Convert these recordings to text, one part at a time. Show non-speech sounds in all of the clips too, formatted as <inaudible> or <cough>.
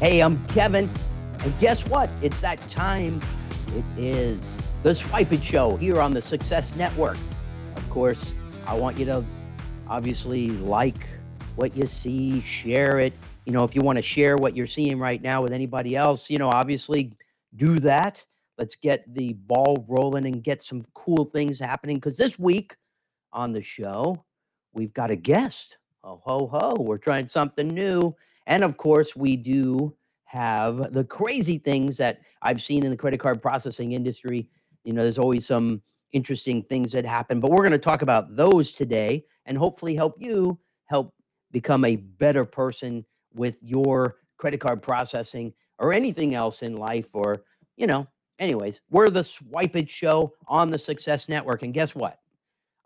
Hey, I'm Kevin. And guess what? It's that time. It is the Swypit Show here on the Success Network. Of course, I want you to obviously like what you see, share it. You know, if you want to share what you're seeing right now with anybody else, you know, obviously do that. Let's get the ball rolling and get some cool things happening. Because this week on the show, we've got a guest. Oh, ho, ho. We're trying something new. And of course, we do have the crazy things that I've seen in the credit card processing industry. You know, there's always some interesting things that happen, but we're going to talk about those today and hopefully help you help become a better person with your credit card processing or anything else in life or, you know, anyways, we're the Swypit show on the Success Network. And guess what?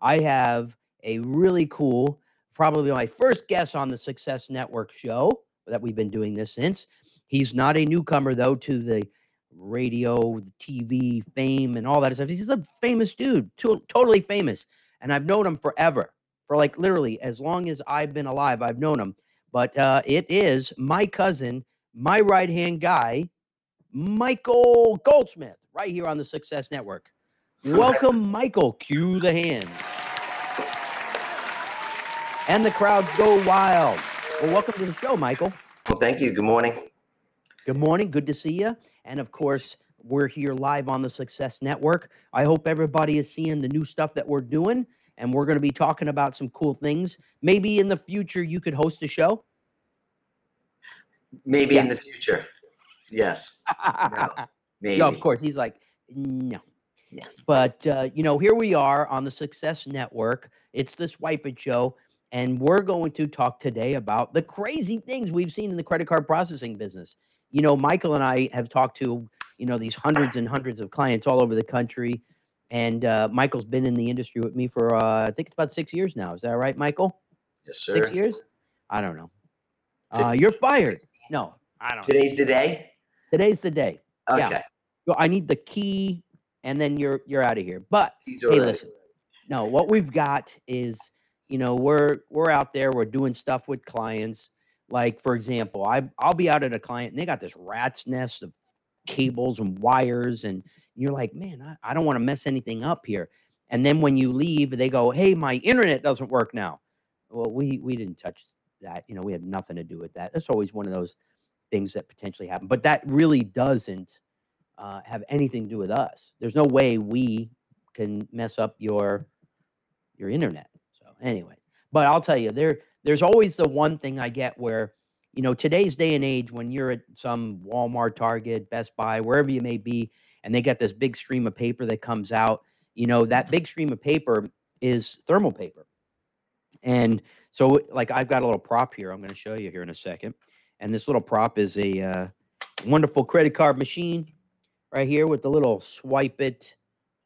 I have a really cool, probably my first guest on the Success Network show that we've been doing this since. He's not a newcomer though to the radio, the TV fame, and all that stuff. He's a famous dude, to- totally famous, and I've known him forever, for like literally as long as I've been alive. I've known him, but uh, it is my cousin, my right hand guy, Michael Goldsmith, right here on the Success Network. Welcome, <laughs> Michael. Cue the hands. And the crowd go wild. Well, welcome to the show, Michael. Well, thank you. Good morning. Good morning. Good to see you. And of course, we're here live on the Success Network. I hope everybody is seeing the new stuff that we're doing. And we're going to be talking about some cool things. Maybe in the future, you could host a show. Maybe Yeah. in the future. Yes. No, <laughs> maybe. No, of course. He's like, no. Yeah. But, uh, you know, here we are on the Success Network. It's the Swypit Show. And we're going to talk today about the crazy things we've seen in the credit card processing business. You know, Michael and I have talked to, you know, these hundreds and hundreds of clients all over the country. And uh, Michael's been in the industry with me for, uh, I think it's about six years now. Is that right, Michael? Yes, sir. Six years? I don't know. Uh, you're fired. No, I don't know. Today's the day. Today's the day. Yeah. Okay. So I need the key, and then you're you're out of here. But hey, listen, no, what we've got is, you know, we're we're out there, we're doing stuff with clients. Like for example, I I'll be out at a client, and they got this rat's nest of cables and wires, and you're like, man, I, I don't want to mess anything up here. And then when you leave, they go, hey, my internet doesn't work now. Well, we we didn't touch that. You know, we had nothing to do with that. That's always one of those things that potentially happen, but that really doesn't uh, have anything to do with us. There's no way we can mess up your your internet. Anyway, but I'll tell you, there there's always the one thing I get where, you know, today's day and age, when you're at some Walmart, Target, Best Buy, wherever you may be, and they got this big stream of paper that comes out, you know, that big stream of paper is thermal paper. And so, like, I've got a little prop here. I'm going to show you here in a second. And this little prop is a uh, wonderful credit card machine right here with the little swipe it,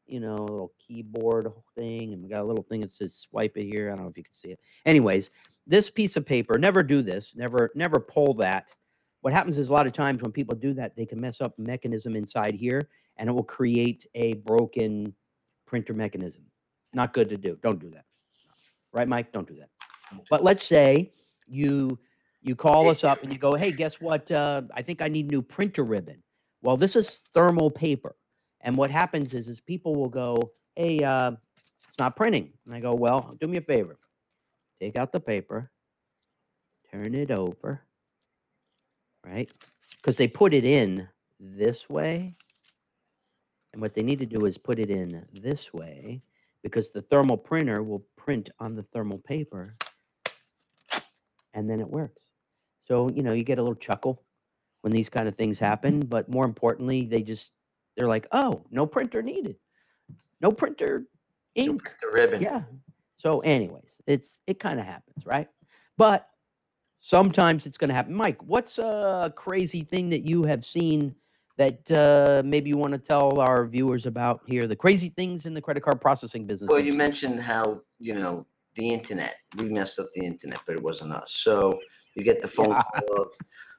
you know, little keyboard thing. And we got a little thing that says Swypit here. I don't know if you can see it. Anyways, this piece of paper, never do this, never, never pull that. What happens is a lot of times when people do that, they can mess up mechanism inside here and it will create a broken printer mechanism. Not good to do. Don't do that. Right, Mike? Don't do that. But let's say you you call us up and you go, "Hey, guess what? Uh, I think I need new printer ribbon." Well, this is thermal paper, and what happens is, is people will go, "Hey, uh, it's not printing," and I go, "Well, do me a favor, take out the paper, turn it over, right? Because they put it in this way, and what they need to do is put it in this way." Because the thermal printer will print on the thermal paper and then it works. So, you know, you get a little chuckle when these kind of things happen, but more importantly, they just they're like, "Oh, no printer needed. No printer No ink." printer ribbon. Yeah. So anyways, it's it kind of happens, right? But sometimes it's going to happen. Mike, what's a crazy thing that you have seen that uh, maybe you want to tell our viewers about here? The crazy things in the credit card processing business. Well, you mentioned how you know the internet. We messed up the internet, but it wasn't us. So you get the phone Yeah. call of,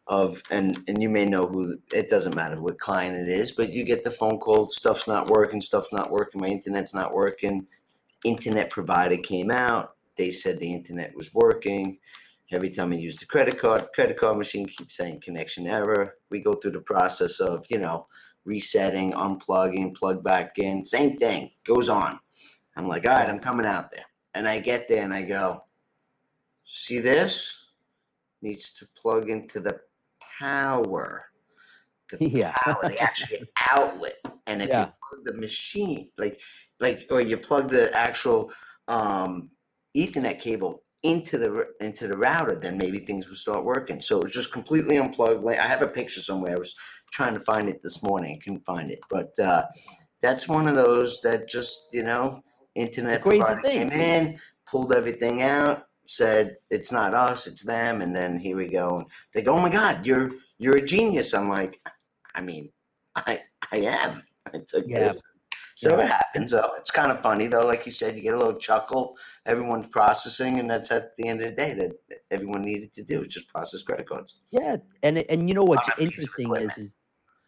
of and and you may know who. It doesn't matter what client it is, but you get the phone call. Stuff's not working. Stuff's not working. My internet's not working. Internet provider came out. They said the internet was working. Every time I use the credit card, credit card machine keeps saying connection error. We go through the process of, you know, resetting, unplugging, plug back in. Same thing goes on. I'm like, all right, I'm coming out there. And I get there and I go, see this? Needs to plug into the power. The <laughs> Yeah. power, the actual outlet. And if Yeah. you plug the machine, like like or you plug the actual um Ethernet cable into the into the router, then maybe things will start working. So it was just completely unplugged. Like I have a picture somewhere. I was trying to find it this morning. Couldn't find it, but uh, that's one of those that just you know, internet crazy provider thing. came in, pulled everything out, said it's not us, it's them, and then here we go. And they go, "Oh my God, you're you're a genius." I'm like, I mean, I I am. I took Yeah. this. So Yeah. it happens. though. it's kind of funny though. Like you said, you get a little chuckle. Everyone's processing, and that's at the end of the day that everyone needed to do is just process credit cards. Yeah, and and you know what's a piece of interesting is, is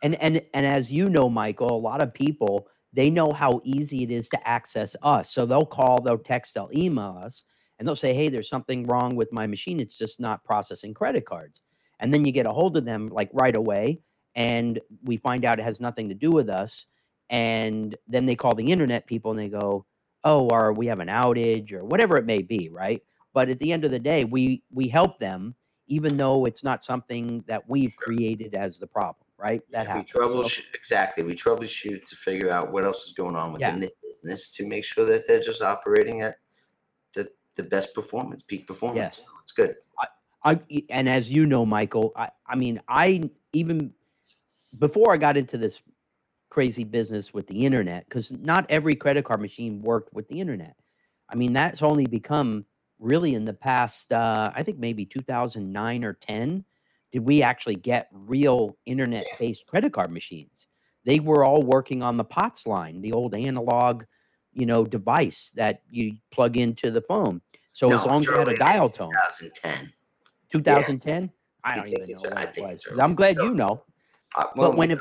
and and and as you know, Michael, a lot of people they know how easy it is to access us. So they'll call, they'll text, they'll email us, and they'll say, "Hey, there's something wrong with my machine. It's just not processing credit cards." And then you get a hold of them like right away, and we find out it has nothing to do with us. And then they call the internet people and they go, "Oh, or we have an outage or whatever it may be, right?" But at the end of the day, we we help them even though it's not something that we've created as the problem, right? That we happens. So- troubleshoot exactly. We troubleshoot to figure out what else is going on Yeah. within the business to make sure that they're just operating at the best performance, peak performance. Yes. It's good. I, I, and as you know, Michael, I I mean, I even before I got into this crazy business with the internet, because not every credit card machine worked with the internet. I mean, that's only become really in the past, uh, I think maybe 2009 or 10, did we actually get real internet-based credit card machines? They were all working on the POTS line, the old analog, you know, device that you plug into the phone. So as long as you had a dial tone. 2010. 2010? I I don't even know what I it think was. it's 'cause early. I'm glad No. you know. Uh, well, But when it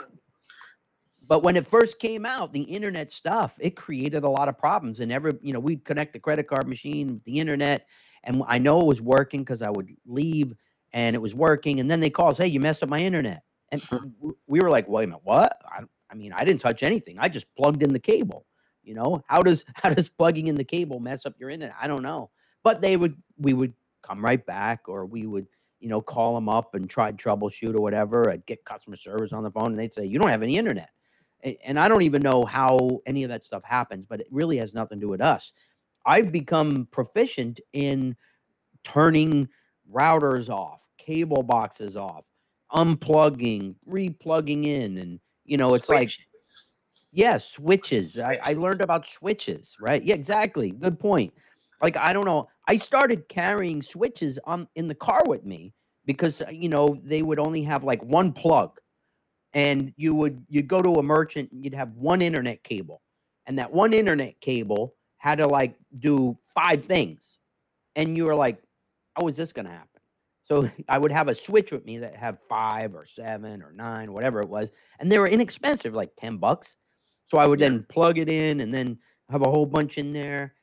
but when it first came out, the internet stuff, it created a lot of problems. And every, you know, we'd connect the credit card machine with the internet. And I know it was working because I would leave and it was working. And then they call us, hey, you messed up my internet. And <laughs> we were like, wait a minute, what? I, I mean, I didn't touch anything. I just plugged in the cable. You know, how does <laughs> how does plugging in the cable mess up your internet? I don't know. But they would we would come right back or we would you know, call them up and try troubleshoot or whatever. I'd get customer service on the phone and they'd say, You don't have any internet. A- And I don't even know how any of that stuff happens, but it really has nothing to do with us. I've become proficient in turning routers off, cable boxes off, unplugging, replugging in. And, you know, it's like. Yeah, switches. I, I learned about switches, right? Yeah, exactly. Good point. Like I don't know. I started carrying switches on in the car with me because uh, you know they would only have like one plug, and you would you'd go to a merchant and you'd have one internet cable, and that one internet cable had to like do five things, and you were like, "How is this going to happen?" So <laughs> I would have a switch with me that had five or seven or nine, whatever it was, and they were inexpensive, like ten bucks. So I would then plug it in and then have a whole bunch in there.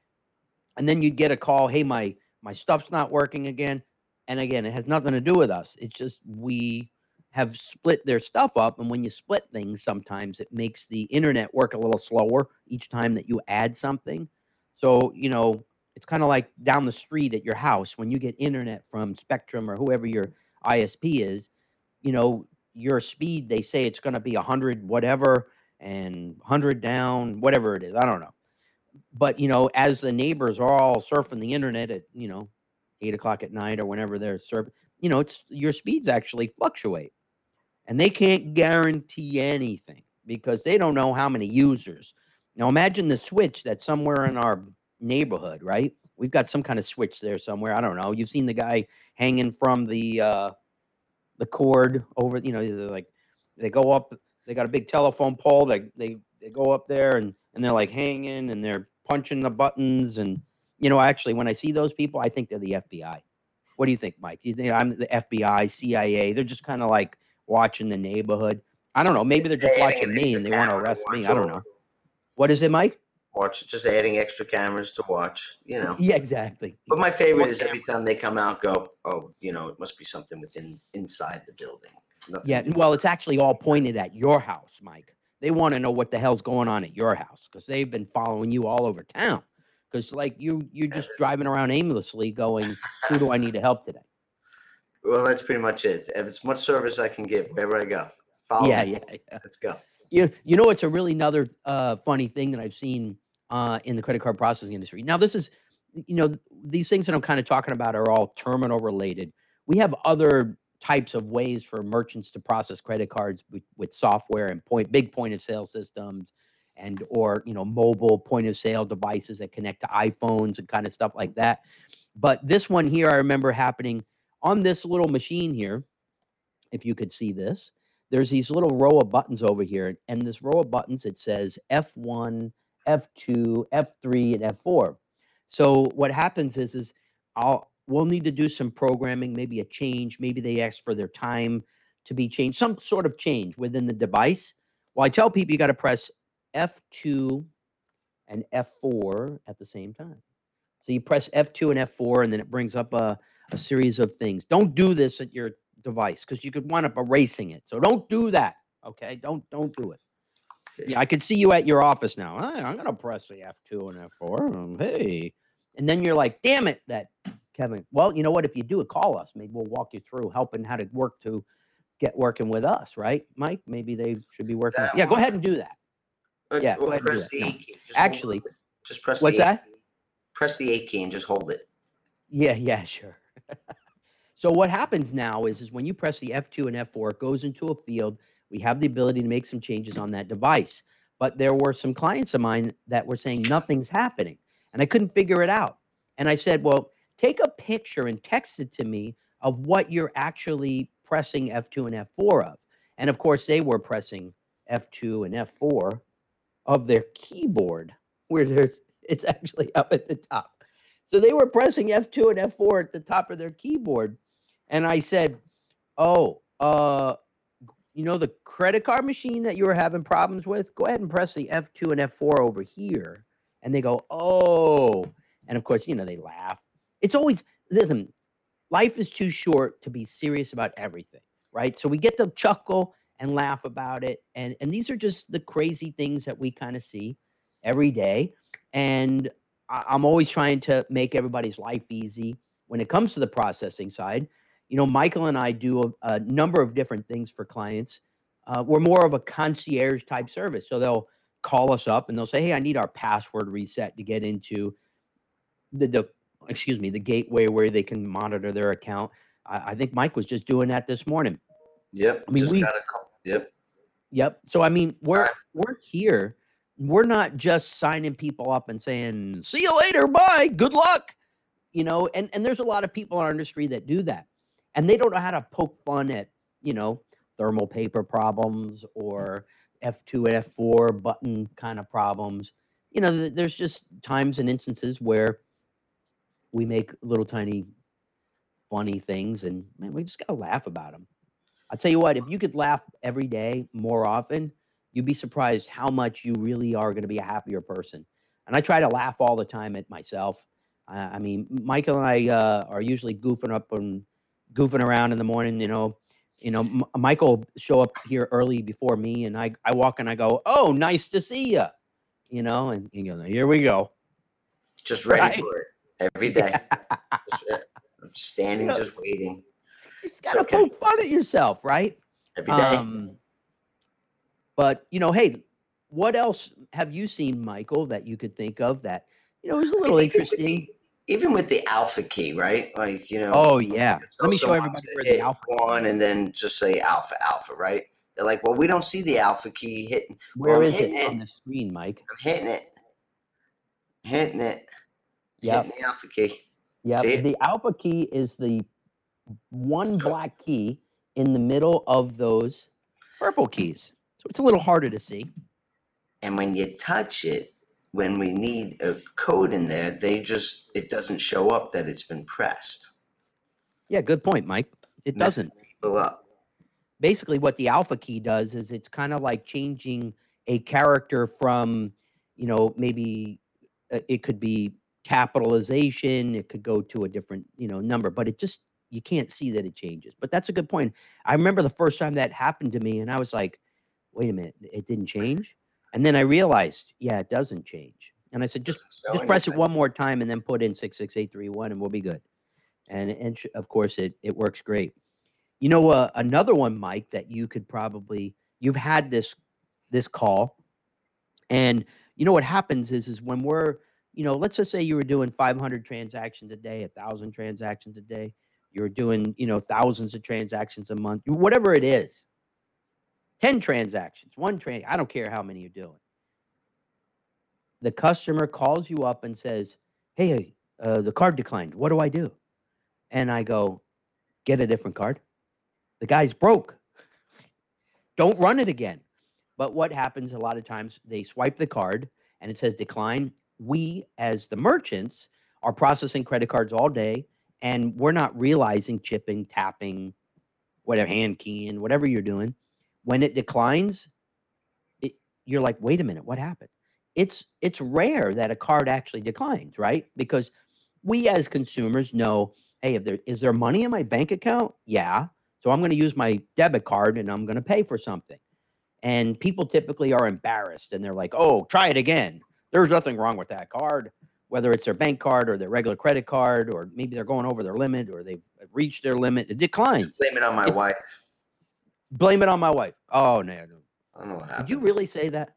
And then you'd get a call, hey, my my stuff's not working again. And again, it has nothing to do with us. It's just we have split their stuff up. And when you split things, sometimes it makes the internet work a little slower each time that you add something. So, you know, it's kind of like down the street at your house when you get internet from Spectrum or whoever your ISP is, you know, your speed, they say it's going to be 100 whatever and 100 down, whatever it is. I don't know. But, you know, as the neighbors are all surfing the internet at, you know, eight o'clock at night or whenever they're surfing, you know, it's your speeds actually fluctuate and they can't guarantee anything because they don't know how many users. Now imagine the switch that's somewhere in our neighborhood, right? We've got some kind of switch there somewhere. I don't know. You've seen the guy hanging from the uh the cord over, you know, like they go up, they got a big telephone pole, they they they go up there and and they're like hanging and they're punching the buttons and you know, actually when I see those people, I think they're the FBI. What do you think, Mike? You think I'm the FBI, CIA? They're just kind of like watching the neighborhood. I don't know. Maybe they're just Hey, watching me and they want to arrest me. I don't know. What is it, Mike? watch, just adding extra cameras to watch. You know. Yeah, exactly. But my favorite More is every time they come out, go, oh, you know, it must be something within inside the building. Nothing Yeah, to do- well, it's actually all pointed at your house, Mike. They want to know what the hell's going on at your house because they've been following you all over town. Because like you, you're just driving around aimlessly, going, "Who do I need to help today?" Well, that's pretty much it. If it's much service I can give wherever I go. Follow yeah, me. yeah, yeah. Let's go. You, you know, it's a really another uh, funny thing that I've seen uh, in the credit card processing industry. Now, this is, you know, these things that I'm kind of talking about are all terminal related. We have other types of ways for merchants to process credit cards with, with software and point big point of sale systems and or you know mobile point of sale devices that connect to iPhones and kind of stuff like that. But this one here I remember happening on this little machine here. If you could see this, there's these little row of buttons over here, and this row of buttons it says F1, F2, F3, and F4. So what happens is is I'll we'll need to do some programming, maybe a change, maybe they ask for their time to be changed, some sort of change within the device. Well, I tell people you got to press F2 and F4 at the same time. So you press F2 and F4, and then it brings up a, a series of things. Don't do this at your device because you could wind up erasing it. So don't do that. Okay, don't don't do it. Yeah, I can see you at your office now. "Hey, I'm gonna press the F2 and F4. um, hey, and then you're like, damn it, that Kevin. Well, you know what? If you do it, call us. Maybe we'll walk you through helping how to work to get working with us, right, Mike? Maybe they should be working. That yeah, go one. ahead and do that. Uh, Yeah, go well, ahead and do press that. the No, key. Just hold Actually, it. just press what's the A that? key. Press the A key and just hold it. Yeah, yeah, sure. <laughs> so what happens now is, is when you press the F2 and F4, it goes into a field. We have the ability to make some changes on that device. But there were some clients of mine that were saying nothing's happening. And I couldn't figure it out. And I said, well, take a picture and text it to me of what you're actually pressing F2 and F4 of. And of course, they were pressing F2 and F4 of their keyboard, where there's <laughs> it's actually up at the top. So they were pressing F2 and F4 at the top of their keyboard. And I said, Oh, uh, you know, the credit card machine that you were having problems with, go ahead and press the F2 and F4 over here. And they go, Oh. And of course, you know, they laugh. It's always, listen, life is too short to be serious about everything, right? So we get to chuckle and laugh about it. And, and these are just the crazy things that we kind of see every day. And I- I'm always trying to make everybody's life easy when it comes to the processing side. You know, Michael and I do a, a number of different things for clients. Uh, we're more of a concierge type service. So they'll call us up and they'll say, Hey, I need our password reset to get into the, the excuse me, the gateway where they can monitor their account. I, I think Mike was just doing that this morning. Yep. I mean, we- call. Yep. Yep. So I mean, we're Right. we're here. We're not just signing people up and saying, "See you later, bye, good luck." You know, and and there's a lot of people in our industry that do that, and they don't know how to poke fun at you know thermal paper problems or F2 and F4 button kind of problems. You know, there's just times and instances where we make little tiny funny things, and man, we just gotta laugh about them. I'll tell you what, if you could laugh every day more often, you'd be surprised how much you really are going to be a happier person. And I try to laugh all the time at myself. I, I mean, Michael and I uh, are usually goofing up and goofing around in the morning. You know, you know, M- Michael show up here early before me, and I I walk and I go, "Oh, nice to see you," you know, and you goes, "Here we go." Just ready Right. for it every day. Uh, I'm standing, know, just waiting You just gotta okay. poke fun at yourself, right? every day. Um, but you know, hey, what else have you seen, Michael, that you could think of that you know is a little even with interesting? the- Even with the alpha key, right? Like you know. Oh yeah, let me show everybody where the alpha. one and then just say alpha alpha, right? They're like, well, we don't see the alpha key hitting. Where I'm is it hitting on the screen, Mike? I'm hitting it, hitting it, Hitting the alpha key. it? The alpha key is the one black key in the middle of those purple keys, so it's a little harder to see. And when you touch it, when we need a code in there, they just it doesn't show up that it's been pressed. Yeah, good point, Mike. It Messes doesn't. people up. basically what the alpha key does is it's kind of like changing a character from you know, maybe uh, it could be capitalization, it could go to a different, you know, number, but it just you can't see that it changes. But that's a good point. I remember the first time that happened to me and I was like, wait a minute, it didn't change. And then I realized, yeah, it doesn't change. And I said, just just press it one more time and then put in 66831 and we'll be good. And and of course it it works great. You know, uh, another one, Mike, that you could probably you've had this this call, and you know what happens is is when we're you know let's just say you were doing 500 transactions a day, a thousand transactions a day, you're doing you know thousands of transactions a month, whatever it is, ten transactions, one train, I don't care how many you're doing. The customer calls you up and says, "Hey, uh, the card declined. What do I do?" And I go, "Get a different card." The guy's broke. Don't run it again. But what happens a lot of times, they swipe the card and it says decline. We, as the merchants, are processing credit cards all day and we're not realizing chipping, tapping, whatever, hand keying, whatever you're doing. When it declines, it, you're like, wait a minute, what happened? It's it's rare that a card actually declines, right? Because we as consumers know, hey, if there is there money in my bank account? Yeah. So I'm going to use my debit card and I'm going to pay for something. And people typically are embarrassed and they're like, oh, try it again. There's nothing wrong with that card, whether it's their bank card or their regular credit card, or maybe they're going over their limit or they've reached their limit. It declines. Blame it on my It- wife. Blame it on my wife. Oh, no. no. I don't know what happened. Did you really say that?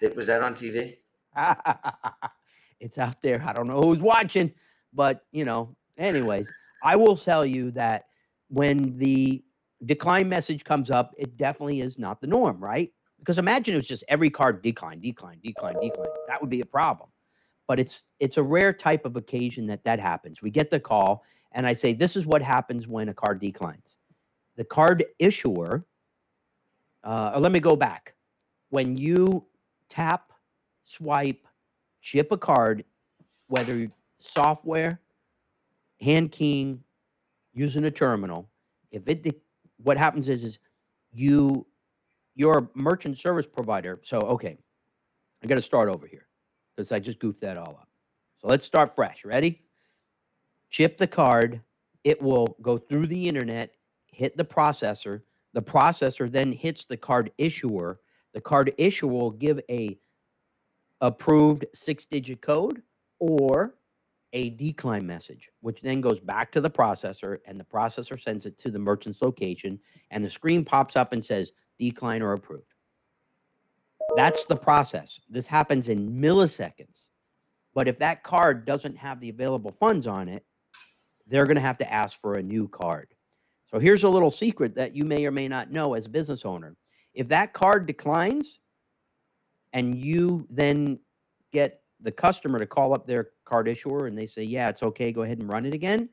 Did- Was that on TV? <laughs> it's out there. I don't know who's watching, but you know, anyways, I will tell you that when the decline message comes up, it definitely is not the norm, right? Because imagine it was just every card decline, decline, decline, decline. That would be a problem. But it's it's a rare type of occasion that that happens. We get the call, and I say, "This is what happens when a card declines." The card issuer. Uh, let me go back. When you tap, swipe, chip a card, whether software, hand keying, using a terminal, if it de- what happens is is you your merchant service provider. So okay, I got to start over here because I just goofed that all up. So let's start fresh. Ready? Chip the card. It will go through the internet, hit the processor. The processor then hits the card issuer. The card issuer will give a approved six digit code or a decline message, which then goes back to the processor and the processor sends it to the merchant's location and the screen pops up and says decline or approved. That's the process. This happens in milliseconds. But if that card doesn't have the available funds on it, they're going to have to ask for a new card. So here's a little secret that you may or may not know as a business owner. If that card declines and you then get the customer to call up their card issuer and they say, yeah, it's okay, go ahead and run it again.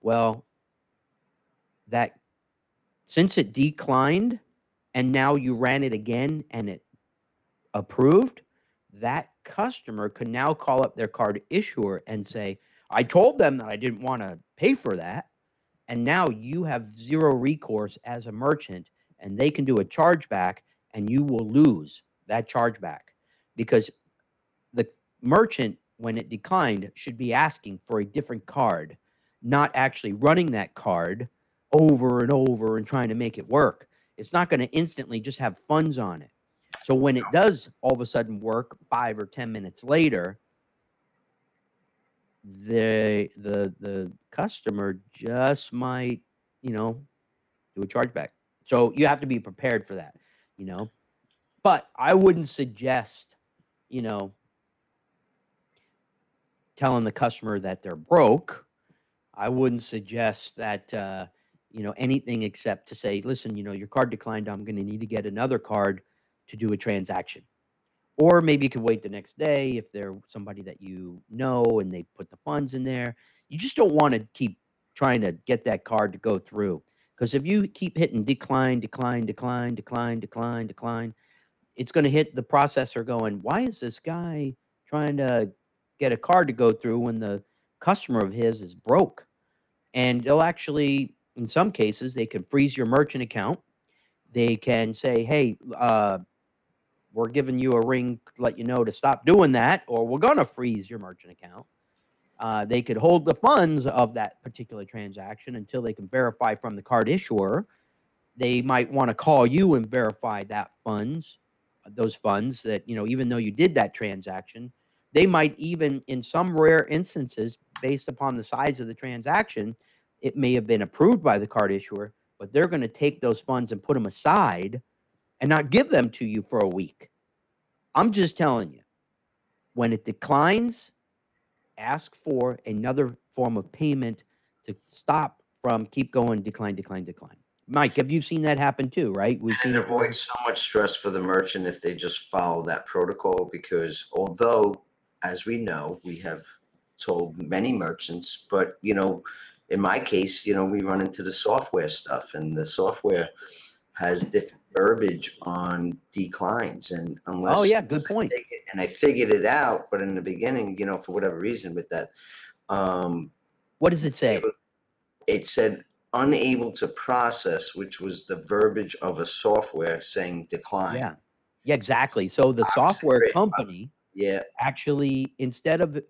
Well, that since it declined and now you ran it again and it approved, that customer could now call up their card issuer and say, I told them that I didn't want to pay for that. And now you have zero recourse as a merchant and they can do a chargeback and you will lose that chargeback because the merchant, when it declined, should be asking for a different card, not actually running that card over and over and trying to make it work. It's not going to instantly just have funds on it. So when it does all of a sudden work five or 10 minutes later, the the the customer just might, you know, do a chargeback. So you have to be prepared for that, you know. But I wouldn't suggest, you know, telling the customer that they're broke. I wouldn't suggest that uh, you know anything except to say, listen, you know, your card declined. I'm going to need to get another card to do a transaction. Or maybe you could wait the next day if they're somebody that you know and they put the funds in there. You just don't want to keep trying to get that card to go through. Because if you keep hitting decline, decline, decline, decline, decline, decline, it's going to hit the processor going, why is this guy trying to get a card to go through when the customer of his is broke? And they'll actually, in some cases, they can freeze your merchant account. They can say, hey, uh, we're giving you a ring to let you know to stop doing that, or we're going to freeze your merchant account. Uh, they could hold the funds of that particular transaction until they can verify from the card issuer. They might want to call you and verify that funds, those funds that, you know, even though you did that transaction, they might even, in some rare instances, based upon the size of the transaction, it may have been approved by the card issuer, but they're going to take those funds and put them aside and not give them to you for a week. I'm just telling you, when it declines, ask for another form of payment to stop from keep going, decline, decline, decline. Mike, have you seen that happen too, right? We've seen it. avoid so much stress for the merchant if they just follow that protocol because although as we know we have told many merchants but you know in my case you know we run into the software stuff and the software has different verbiage on declines and unless Oh yeah, good point. figured- and I figured it out, but in the beginning, you know, for whatever reason with that, um, What does it say? it said unable to process, which was the verbiage of a software saying decline. Yeah. Yeah, exactly. So the Obviously, software company Yeah, actually instead of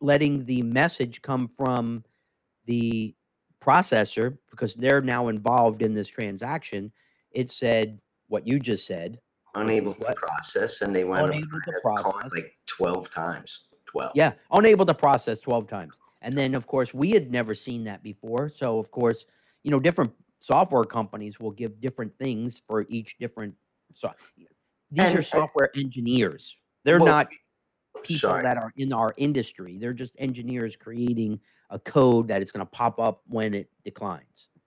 letting the message come from the processor because they're now involved in this transaction it said what you just said unable to What? process, and they went Unable to to process. like twelve times. Twelve. yeah unable to process 12 times and then of course we had never seen that before so of course you know different software companies will give different things for each different so these And- are and- software engineers they're Well, not people Sorry. that are in our industry. They're just engineers creating a code that is going to pop up when it declines.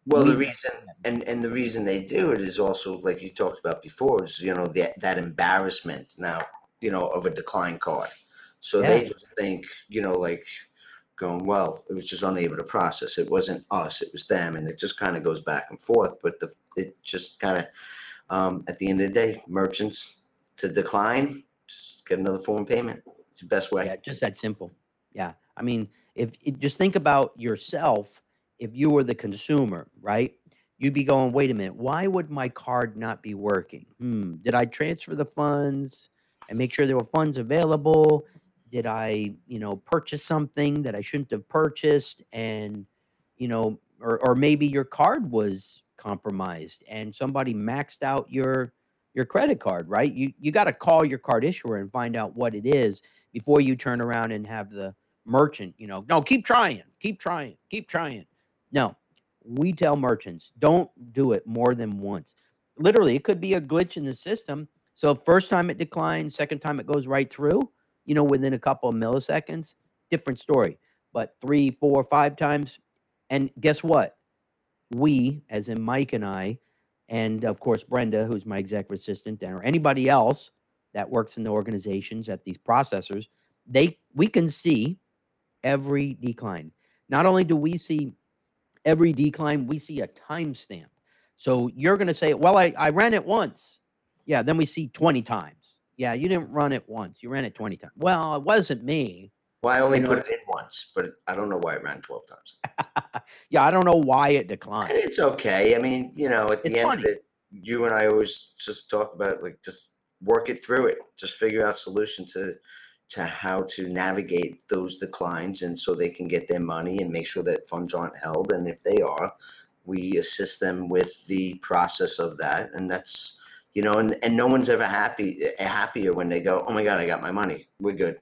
Well, the reason and and the reason they do it is also like you talked about before is you know that that embarrassment now you know of a decline card. So they just think you know like going well it was just unable to process. It wasn't us, it was them, and it just kind of goes back and forth. But the it just kind of um, at the end of the day, merchants to decline, just get another form of payment. It's the best way. Yeah, just that simple. Yeah. I mean, if just think about yourself, if you were the consumer, right? You'd be going, wait a minute, why would my card not be working? Hmm, did I transfer the funds and make sure there were funds available? Did I, you know, purchase something that I shouldn't have purchased? And, you know, or, or maybe your card was compromised and somebody maxed out your your credit card, right? You you got to call your card issuer and find out what it is before you turn around and have the merchant, you know, no, keep trying, keep trying, keep trying. No, we tell merchants don't do it more than once. Literally, it could be a glitch in the system. So first time it declines, second time it goes right through, you know, within a couple of milliseconds, different story. But three, four, five times, and guess what? We, as in Mike and I, and of course Brenda, who's my executive assistant, and or anybody else that works in the organizations at these processors, they we can see every decline. Not only do we see every decline, we see a timestamp. So you're going to say, "Well, I, I ran it once." Yeah, then we see 20 times. Yeah, you didn't run it once. You ran it 20 times. Well, it wasn't me. Well, I only You know, put it in once, but I don't know why it ran twelve times. <laughs> yeah, I don't know why it And declined. it's okay. I mean, you know, at the It's end funny. of it, you and I always just talk about like just work it through it. Just figure out solution to to how to navigate those declines and so they can get their money and make sure that funds aren't held. And if they are, we assist them with the process of that. And that's you know, and, and no one's ever happy eh, happier when they go, Oh my god, I got my money. We're good.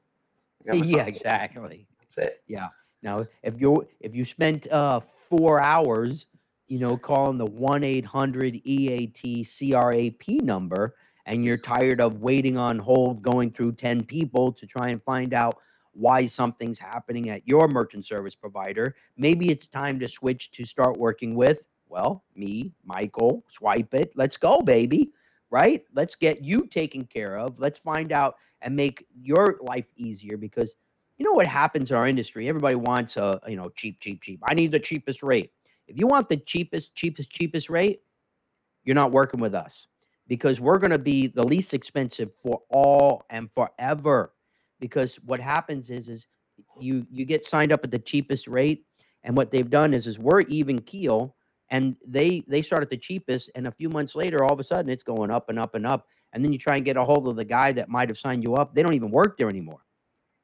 I got my Yeah, funds." exactly. That's it. Yeah. Now, if you if you spent uh, four hours, you know, calling the one eight hundred EAT CRAP number, and you're tired of waiting on hold, going through ten people to try and find out why something's happening at your merchant service provider, maybe it's time to switch to start working with well, me, Michael, Swypit. Let's go, baby. Right? Let's get you taken care of. Let's find out and make your life easier because you know what happens in our industry everybody wants a you know cheap cheap cheap i need the cheapest rate if you want the cheapest cheapest cheapest rate you're not working with us because we're going to be the least expensive for all and forever because what happens is is you you get signed up at the cheapest rate and what they've done is is we're even keel and they they start at the cheapest and a few months later all of a sudden it's going up and up and up and then you try and get a hold of the guy that might have signed you up. They don't even work there anymore.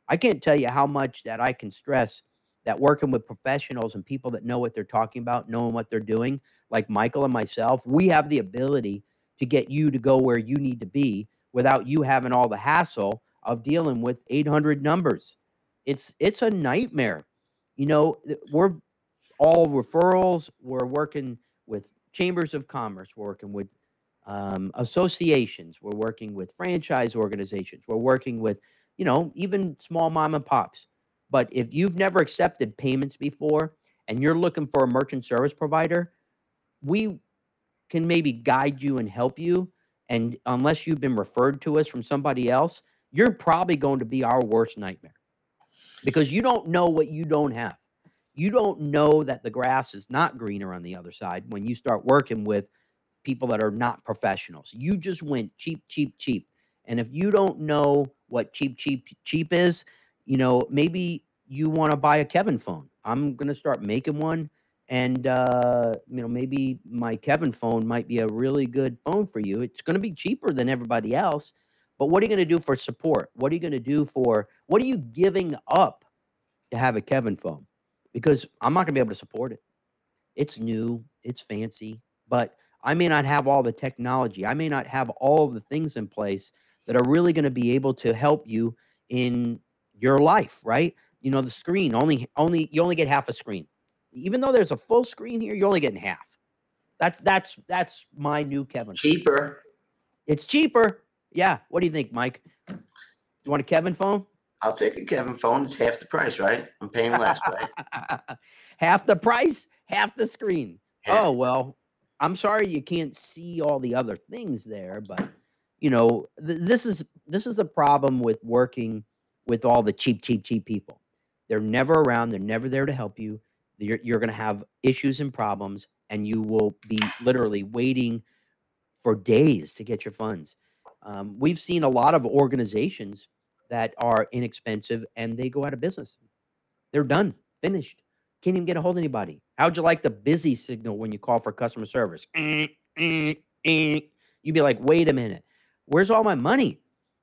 I can't tell you how much that I can stress that working with professionals and people that know what they're talking about, knowing what they're doing, like Michael and myself, we have the ability to get you to go where you need to be without you having all the hassle of dealing with 800 numbers. It's it's a nightmare. You know, we're all referrals. We're working with chambers of commerce, we're working with um, associations, we're working with franchise organizations, we're working with, you know, even small mom and pops. But if you've never accepted payments before and you're looking for a merchant service provider, we can maybe guide you and help you. And unless you've been referred to us from somebody else, you're probably going to be our worst nightmare because you don't know what you don't have. You don't know that the grass is not greener on the other side when you start working with people that are not professionals. You just went cheap, cheap, cheap. And if you don't know what cheap, cheap, cheap is, you know, maybe you want to buy a Kevin phone. I'm going to start making one. And, uh, you know, maybe my Kevin phone might be a really good phone for you. It's going to be cheaper than everybody else. But what are you going to do for support? What are you going to do for, what are you giving up to have a Kevin phone? Because I'm not going to be able to support it. It's new, it's fancy, but I may not have all the technology. I may not have all the things in place that are really going to be able to help you in your life, right? You know, the screen only only you only get half a screen. Even though there's a full screen here, you're only getting half. That's that's that's my new Kevin. Cheaper. It's cheaper. Yeah. What do you think, Mike? You want a Kevin phone? I'll take a Kevin phone. It's half the price, right? I'm paying less, right? <laughs> half the price, half the screen. Yeah. Oh well, I'm sorry you can't see all the other things there, but you know th- this is this is the problem with working with all the cheap, cheap, cheap people. They're never around. They're never there to help you. You're, you're going to have issues and problems, and you will be literally waiting for days to get your funds. Um, we've seen a lot of organizations that are inexpensive and they go out of business. They're done, finished. Can't even get a hold of anybody. How'd you like the busy signal when you call for customer service? Eh, eh, eh. You'd be like, wait a minute, where's all my money?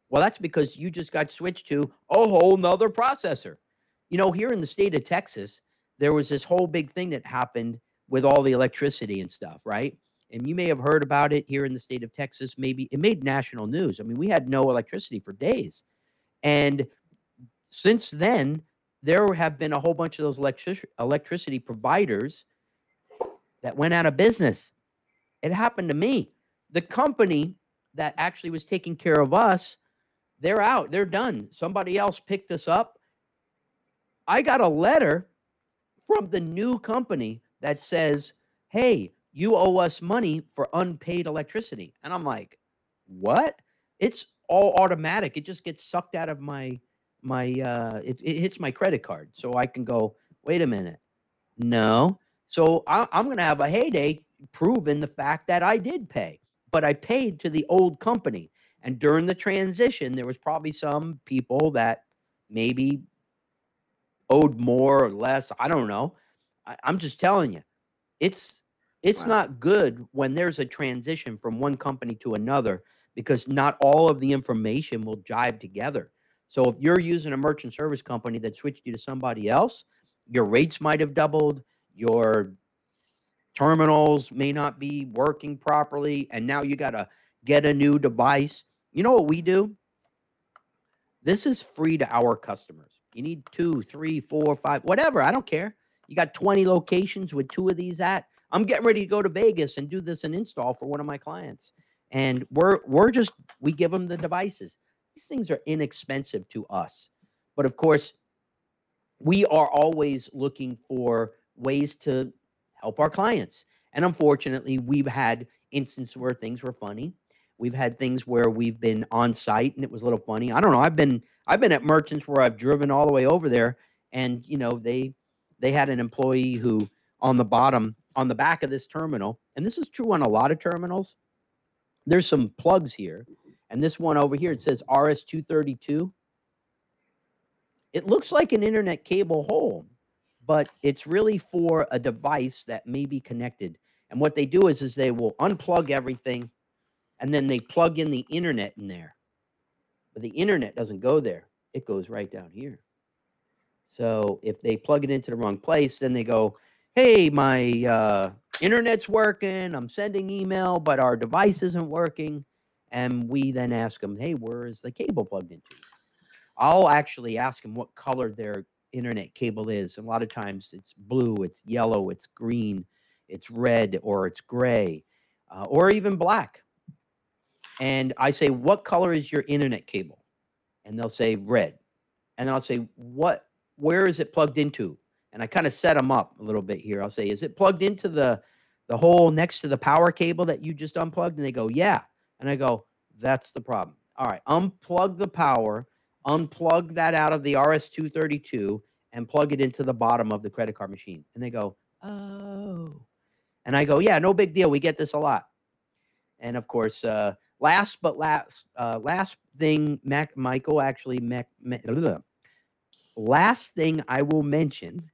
Well, that's because you just got switched to a whole nother processor. You know, here in the state of Texas, there was this whole big thing that happened with all the electricity and stuff, right? And you may have heard about it here in the state of Texas. Maybe it made national news. I mean, we had no electricity for days. And since then, there have been a whole bunch of those electric- electricity providers that went out of business. It happened to me. The company that actually was taking care of us they're out. They're done. Somebody else picked us up. I got a letter from the new company that says, "Hey, you owe us money for unpaid electricity." And I'm like, "What?" It's all automatic. It just gets sucked out of my my uh it, it hits my credit card. So I can go, "Wait a minute." No. So I, I'm to have a heyday proving the fact that I did pay, but I paid to the old company. And during the transition, there was probably some people that maybe owed more or less. I don't know. I, am just telling you, it's it's wow. not good when there's a transition from one company to another because not all of the information will jive together. So if you're using a merchant service company that switched you to somebody else, your rates might have doubled, your terminals may not be working properly, and now you got to get a new device. You know what we do? This is free to our customers. You need two, three, four, five, whatever. I don't care. You got 20 locations with two of these at. I'm getting ready to go to Vegas and do this an install for one of my clients. And we're we're just we give them the devices. These things are inexpensive to us. But of course, we are always looking for ways to help our clients. And unfortunately, we've had instances where things were funny We've had things where we've been on site and it was a little funny. I don't know. I've been I've been at merchants where I've driven all the way over there and you know they they had an employee who on the bottom on the back of this terminal and this is true on a lot of terminals there's some plugs here and this one over here it says rs232 it looks like an internet cable hole but it's really for a device that may be connected and what they do is is they will unplug everything and then they plug in the internet in there. But the internet doesn't go there, it goes right down here. So if they plug it into the wrong place, then they go, hey, my uh, internet's working, I'm sending email, but our device isn't working. And we then ask them, hey, where is the cable plugged into? I'll actually ask them what color their internet cable is. A lot of times it's blue, it's yellow, it's green, it's red, or it's gray, uh, or even black. And I say, what color is your internet cable? And they'll say red. And then I'll say, what, where is it plugged into? And I kind of set them up a little bit here. I'll say, is it plugged into the, the hole next to the power cable that you just unplugged? And they go, yeah. And I go, that's the problem. All right, unplug the power, unplug that out of the RS232 and plug it into the bottom of the credit card machine. And they go, oh. And I go, yeah, no big deal. We get this a lot. And of course, uh, last but last, uh, last thing, Mac, Michael actually, Mac, Mac, last thing I will mention,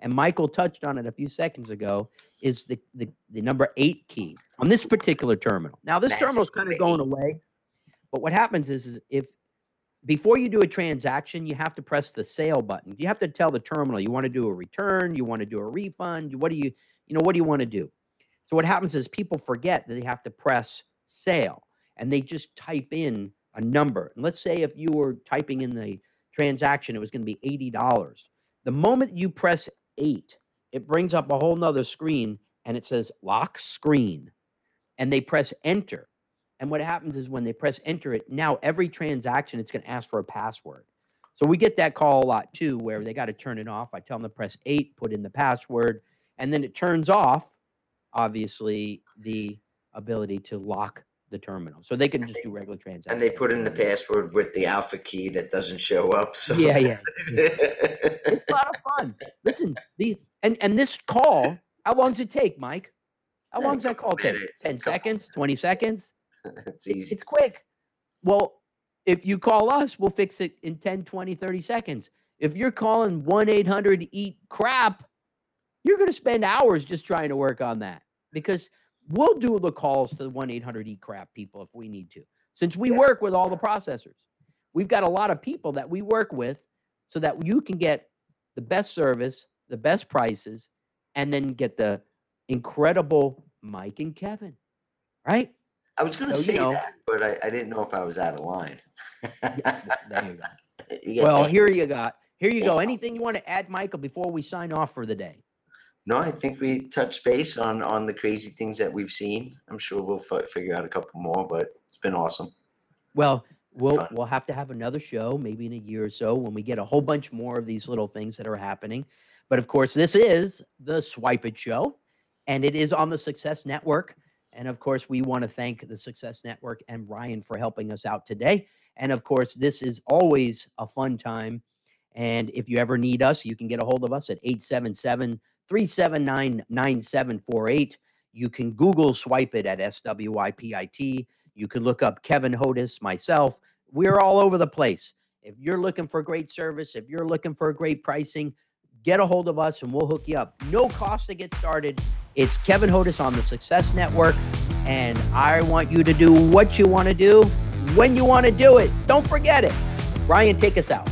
and Michael touched on it a few seconds ago, is the, the, the number eight key on this particular terminal. Now, this Magic terminal is kind of going away, but what happens is, is if before you do a transaction, you have to press the sale button. You have to tell the terminal you want to do a return, you want to do a refund, what do you, you know, what do you want to do? So what happens is people forget that they have to press sale and they just type in a number. And let's say if you were typing in the transaction, it was going to be $80. The moment you press eight, it brings up a whole nother screen and it says lock screen. And they press enter. And what happens is when they press enter it, now every transaction it's going to ask for a password. So we get that call a lot too, where they got to turn it off. I tell them to press eight, put in the password, and then it turns off, obviously, the ability to lock the terminal. So they can just do regular transactions. and they put in the password with the alpha key that doesn't show up. So Yeah, <laughs> yeah. It's a lot of fun. Listen, the and and this call, how long does it take, Mike? How long does that call take? minutes, 10 couple- seconds, 20 seconds? <laughs> It's easy. It's quick. Well, if you call us, we'll fix it in 10, 20, 30 seconds. If you're calling 1 800 eat crap, you're going to spend hours just trying to work on that because we'll do the calls to the 1 800 eat crap people if we need to. Since we Yeah. work with all the processors, we've got a lot of people that we work with so that you can get the best service, the best prices, and then get the incredible Mike and Kevin, right? I was going to So, you say know- that, but I, I didn't know if I was out of line. There you go. <laughs> You get Well, here you got. Here you go. Anything you want to add, Michael, before we sign off for the day? No, I think we touched base on on the crazy things that we've seen. I'm sure we'll fi- figure out a couple more, but it's been awesome. Well, we'll Fun. we'll have to have another show, maybe in a year or so, when we get a whole bunch more of these little things that are happening. But of course, this is the Swypit Show, and it is on the Success Network. And of course, we want to thank the Success Network and Ryan for helping us out today. And of course, this is always a fun time. And if you ever need us, you can get a hold of us at 877 379 9748. You can Google Swypit at SWYPIT. You can look up Kevin Hodis, myself. We're all over the place. If you're looking for great service, if you're looking for great pricing, get a hold of us and we'll hook you up. No cost to get started. It's Kevin Hodis on the Success Network. And I want you to do what you want to do when you want to do it. Don't forget it. Ryan, take us out.